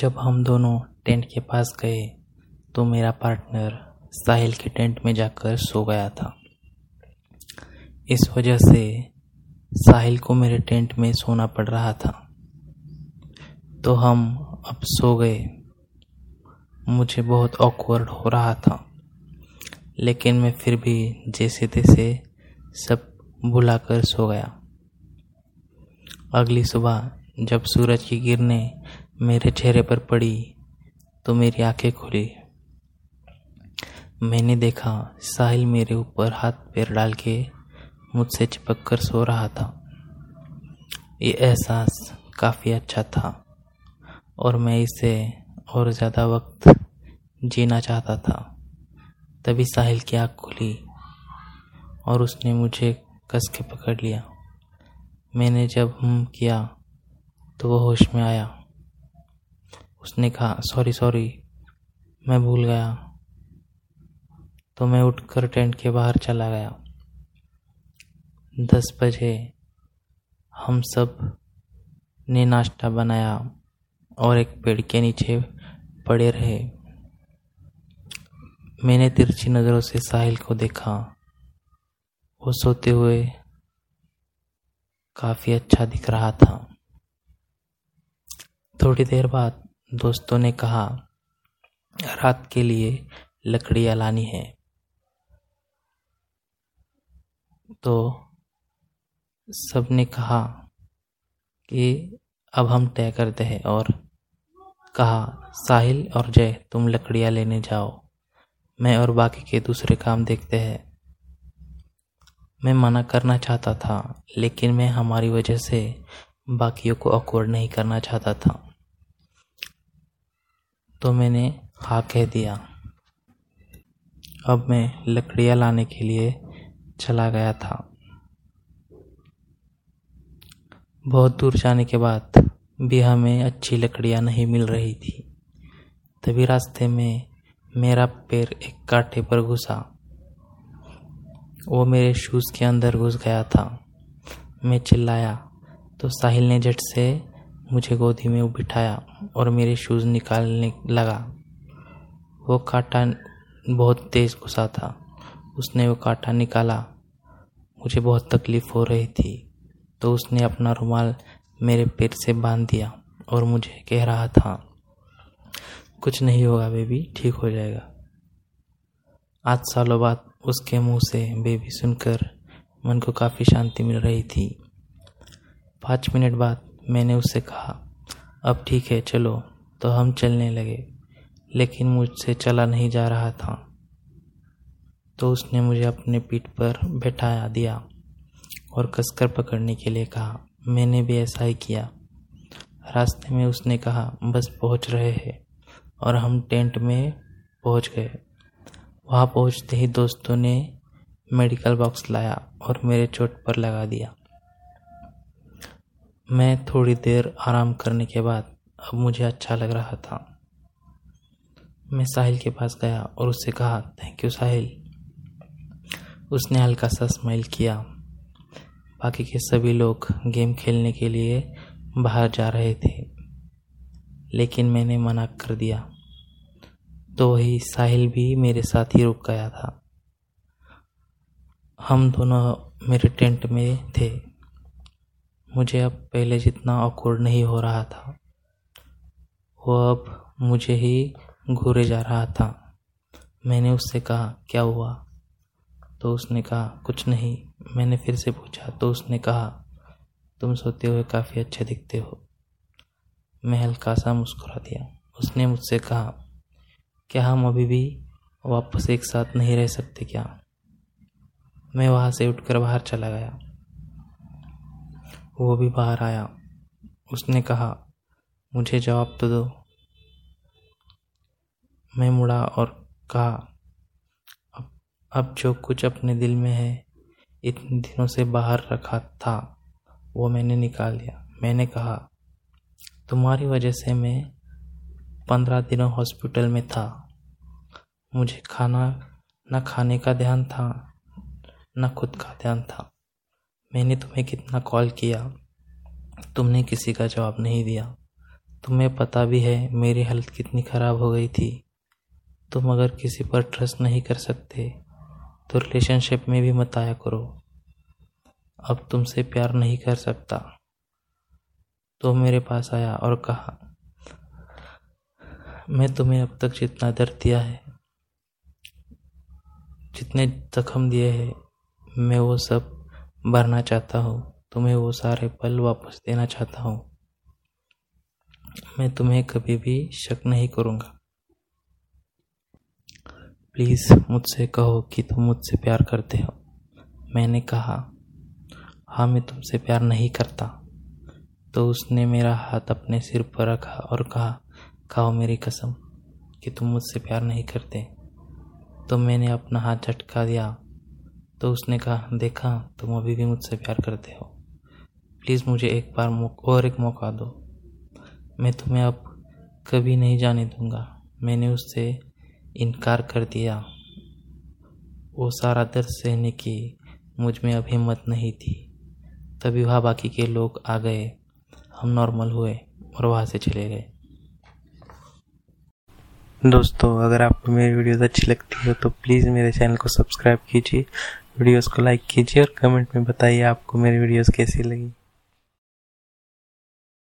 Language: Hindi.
जब हम दोनों टेंट के पास गए तो मेरा पार्टनर साहिल के टेंट में जाकर सो गया था। इस वजह से साहिल को मेरे टेंट में सोना पड़ रहा था। तो हम अब सो गए। मुझे बहुत ऑकवर्ड हो रहा था। लेकिन मैं फिर भी जैसे तैसे सब भुलाकर सो गया। अगली सुबह जब सूरज की किरणें मेरे चेहरे पर पड़ी तो मेरी आँखें खुली। मैंने देखा, साहिल मेरे ऊपर हाथ पैर डाल के मुझसे चिपक कर सो रहा था। ये एहसास काफ़ी अच्छा था, और मैं इसे और ज़्यादा वक्त जीना चाहता था। तभी साहिल की आँख खुली, और उसने मुझे कस के पकड़ लिया। मैंने जब हम किया तो वो होश में आया। उसने कहा सॉरी सॉरी मैं भूल गया। तो मैं उठकर टेंट के बाहर चला गया। दस बजे हम सबने नाश्ता बनाया और एक पेड़ के नीचे पड़े रहे। मैंने तिरछी नज़रों से साहिल को देखा। वो सोते हुए काफ़ी अच्छा दिख रहा था। थोड़ी देर बाद दोस्तों ने कहा, रात के लिए लकड़ियाँ लानी है। तो सबने कहा कि अब हम तय करते हैं और कहा, साहिल और जय, तुम लकड़ियाँ लेने जाओ। मैं और बाकी के दूसरे काम देखते हैं। मैं मना करना चाहता था, लेकिन मैं हमारी वजह से बाकियों को अकवर्ड नहीं करना चाहता था। तो मैंने हाँ कह दिया। अब मैं लकड़ियाँ लाने के लिए चला गया था। बहुत दूर जाने के बाद भी हमें अच्छी लकड़ियाँ नहीं मिल रही थी। तभी रास्ते में मेरा पैर एक कांटे पर घुसा। वो मेरे शूज़ के अंदर घुस गया था। मैं चिल्लाया तो साहिल ने झट से मुझे गोदी में बिठाया और मेरे शूज़ निकालने लगा। वो कांटा बहुत तेज़ घुसा था। उसने वो कांटा निकाला। मुझे बहुत तकलीफ़ हो रही थी। तो उसने अपना रुमाल मेरे पेट से बाँध दिया और मुझे कह रहा था, कुछ नहीं होगा बेबी, ठीक हो जाएगा। आज सालों बाद उसके मुँह से बेबी सुनकर मन को काफ़ी शांति मिल रही थी। पाँच मिनट बाद मैंने उससे कहा, अब ठीक है, चलो। तो हम चलने लगे, लेकिन मुझसे चला नहीं जा रहा था। तो उसने मुझे अपने पीठ पर बैठाया दिया और कसकर पकड़ने के लिए कहा, मैंने भी ऐसा ही किया। रास्ते में उसने कहा, बस पहुँच रहे हैं। और हम टेंट में पहुँच गए। वहाँ पहुँचते ही दोस्तों ने मेडिकल बॉक्स लाया और मेरे चोट पर लगा दिया। मैं थोड़ी देर आराम करने के बाद अब मुझे अच्छा लग रहा था। मैं साहिल के पास गया और उससे कहा थैंक यू साहिल. उसने हल्का सा स्माइल किया। बाकी के सभी लोग गेम खेलने के लिए बाहर जा रहे थे, लेकिन मैंने मना कर दिया। तो वही साहिल भी मेरे साथ ही रुक गया था। हम दोनों मेरे टेंट में थे। मुझे अब पहले जितना ऑकवर्ड नहीं हो रहा था, वो अब मुझे ही घूरे जा रहा था। मैंने उससे कहा, क्या हुआ? तो उसने कहा, कुछ नहीं। मैंने फिर से पूछा तो उसने कहा, तुम सोते हुए काफ़ी अच्छे दिखते हो। मैं हल्का सा मुस्कुरा दिया। उसने मुझसे कहा, क्या हम अभी भी वापस एक साथ नहीं रह सकते क्या? मैं वहाँ से उठकर बाहर चला गया। वो भी बाहर आया। उसने कहा, मुझे जवाब तो दो। मैं मुड़ा और कहा, अब अब जो कुछ अपने दिल में है, इतने दिनों से बाहर रखा था, वो मैंने निकाल लिया। मैंने कहा, तुम्हारी वजह से मैं पंद्रह दिनों हॉस्पिटल में था। मुझे खाना, न खाने का ध्यान था, न खुद का ध्यान था। मैंने तुम्हें कितना कॉल किया। तुमने किसी का जवाब नहीं दिया। तुम्हें पता भी है, मेरी हालत कितनी ख़राब हो गई थी। तुम अगर किसी पर ट्रस्ट नहीं कर सकते तो रिलेशनशिप में भी मत आया करो। अब तुमसे प्यार नहीं कर सकता। तो मेरे पास आया और कहा, मैं तुम्हें अब तक जितना दर्द दिया है, जितने जख्म दिए हैं, मैं वो सब भरना चाहता हूँ। तुम्हें वो सारे पल वापस देना चाहता हूँ। मैं तुम्हें कभी भी शक नहीं करूँगा। प्लीज़ मुझसे कहो कि तुम मुझसे प्यार करते हो। मैंने कहा हाँ मैं तुमसे प्यार नहीं करता। तो उसने मेरा हाथ अपने सिर पर रखा और कहा, खाओ मेरी कसम कि तुम मुझसे प्यार नहीं करते। तो मैंने अपना हाथ झटका दिया। तो उसने कहा, देखा, तुम अभी भी मुझसे प्यार करते हो। प्लीज़ मुझे एक बार और एक मौका दो। मैं तुम्हें अब कभी नहीं जाने दूँगा। मैंने उससे इनकार कर दिया। वो सारा दर्द सहने की मुझमें अब हिम्मत नहीं थी। तभी वहाँ बाकी के लोग आ गए। हम नॉर्मल हुए और वहाँ से चले गए। दोस्तों, अगर आपको मेरी वीडियोस अच्छी लगती है तो प्लीज़ मेरे चैनल को सब्सक्राइब कीजिए। वीडियोस को लाइक कीजिए और कमेंट में बताइए आपको मेरी वीडियोस कैसी लगी।